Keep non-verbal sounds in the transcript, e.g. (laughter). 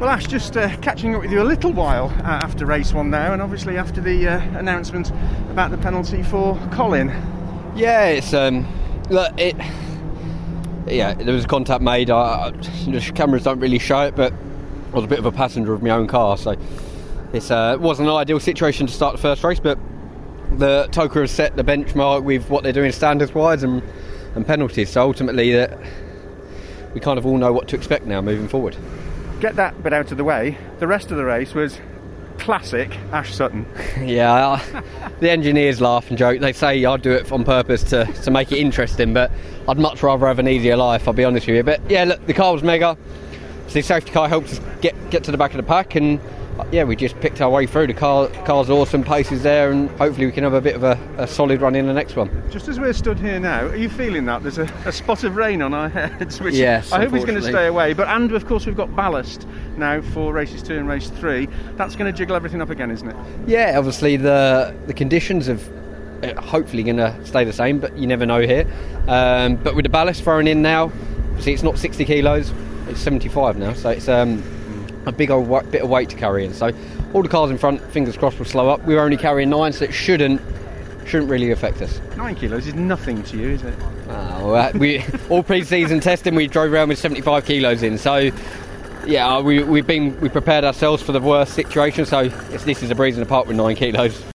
Well, Ash, just uh, catching up with you a little while uh, after race one now, and obviously after the uh, announcement about the penalty for Colin. Yeah, it's um, look, it. Yeah, there was contact made. I, the cameras don't really show it, but I was a bit of a passenger of my own car, so uh, it wasn't an ideal situation to start the first race. But the TOCA has set the benchmark with what they're doing standards wise and and penalties. So ultimately, that we kind of all know what to expect now moving forward. Get that bit out of the way. The rest of the race was classic Ash Sutton. (laughs) Yeah, I, the engineers laugh and joke. They say I'd do it on purpose to, to make it interesting, but I'd much rather have an easier life. I'll be honest with you. But yeah, look, the car was mega. So the safety car helped us get get to the back of the pack, and yeah, we just picked our way through. The car car's awesome, pace is there, and hopefully we can have a bit of a, a solid run in the next one. Just as we're stood here now, are you feeling that? There's a, a spot of rain on our (laughs) heads, which Yes, I hope is going to stay away. But and of course we've got ballast now for races two and race three. That's going to jiggle everything up again, isn't it? Yeah, obviously the the conditions have uh, hopefully going to stay the same, but you never know here. Um, but with the ballast thrown in now, see it's not 60 kilos, it's 75 now, so it's um, a big old bit of weight to carry in. So all the cars in front, fingers crossed, will slow up. We're only carrying nine, so it shouldn't shouldn't really affect us. Nine kilos is nothing to you, is it? Oh, uh, we (laughs) all pre-season testing, we drove around with 75 kilos in. So, yeah, we, we've been we prepared ourselves for the worst situation. So it's, this is a breeze in the park with nine kilos.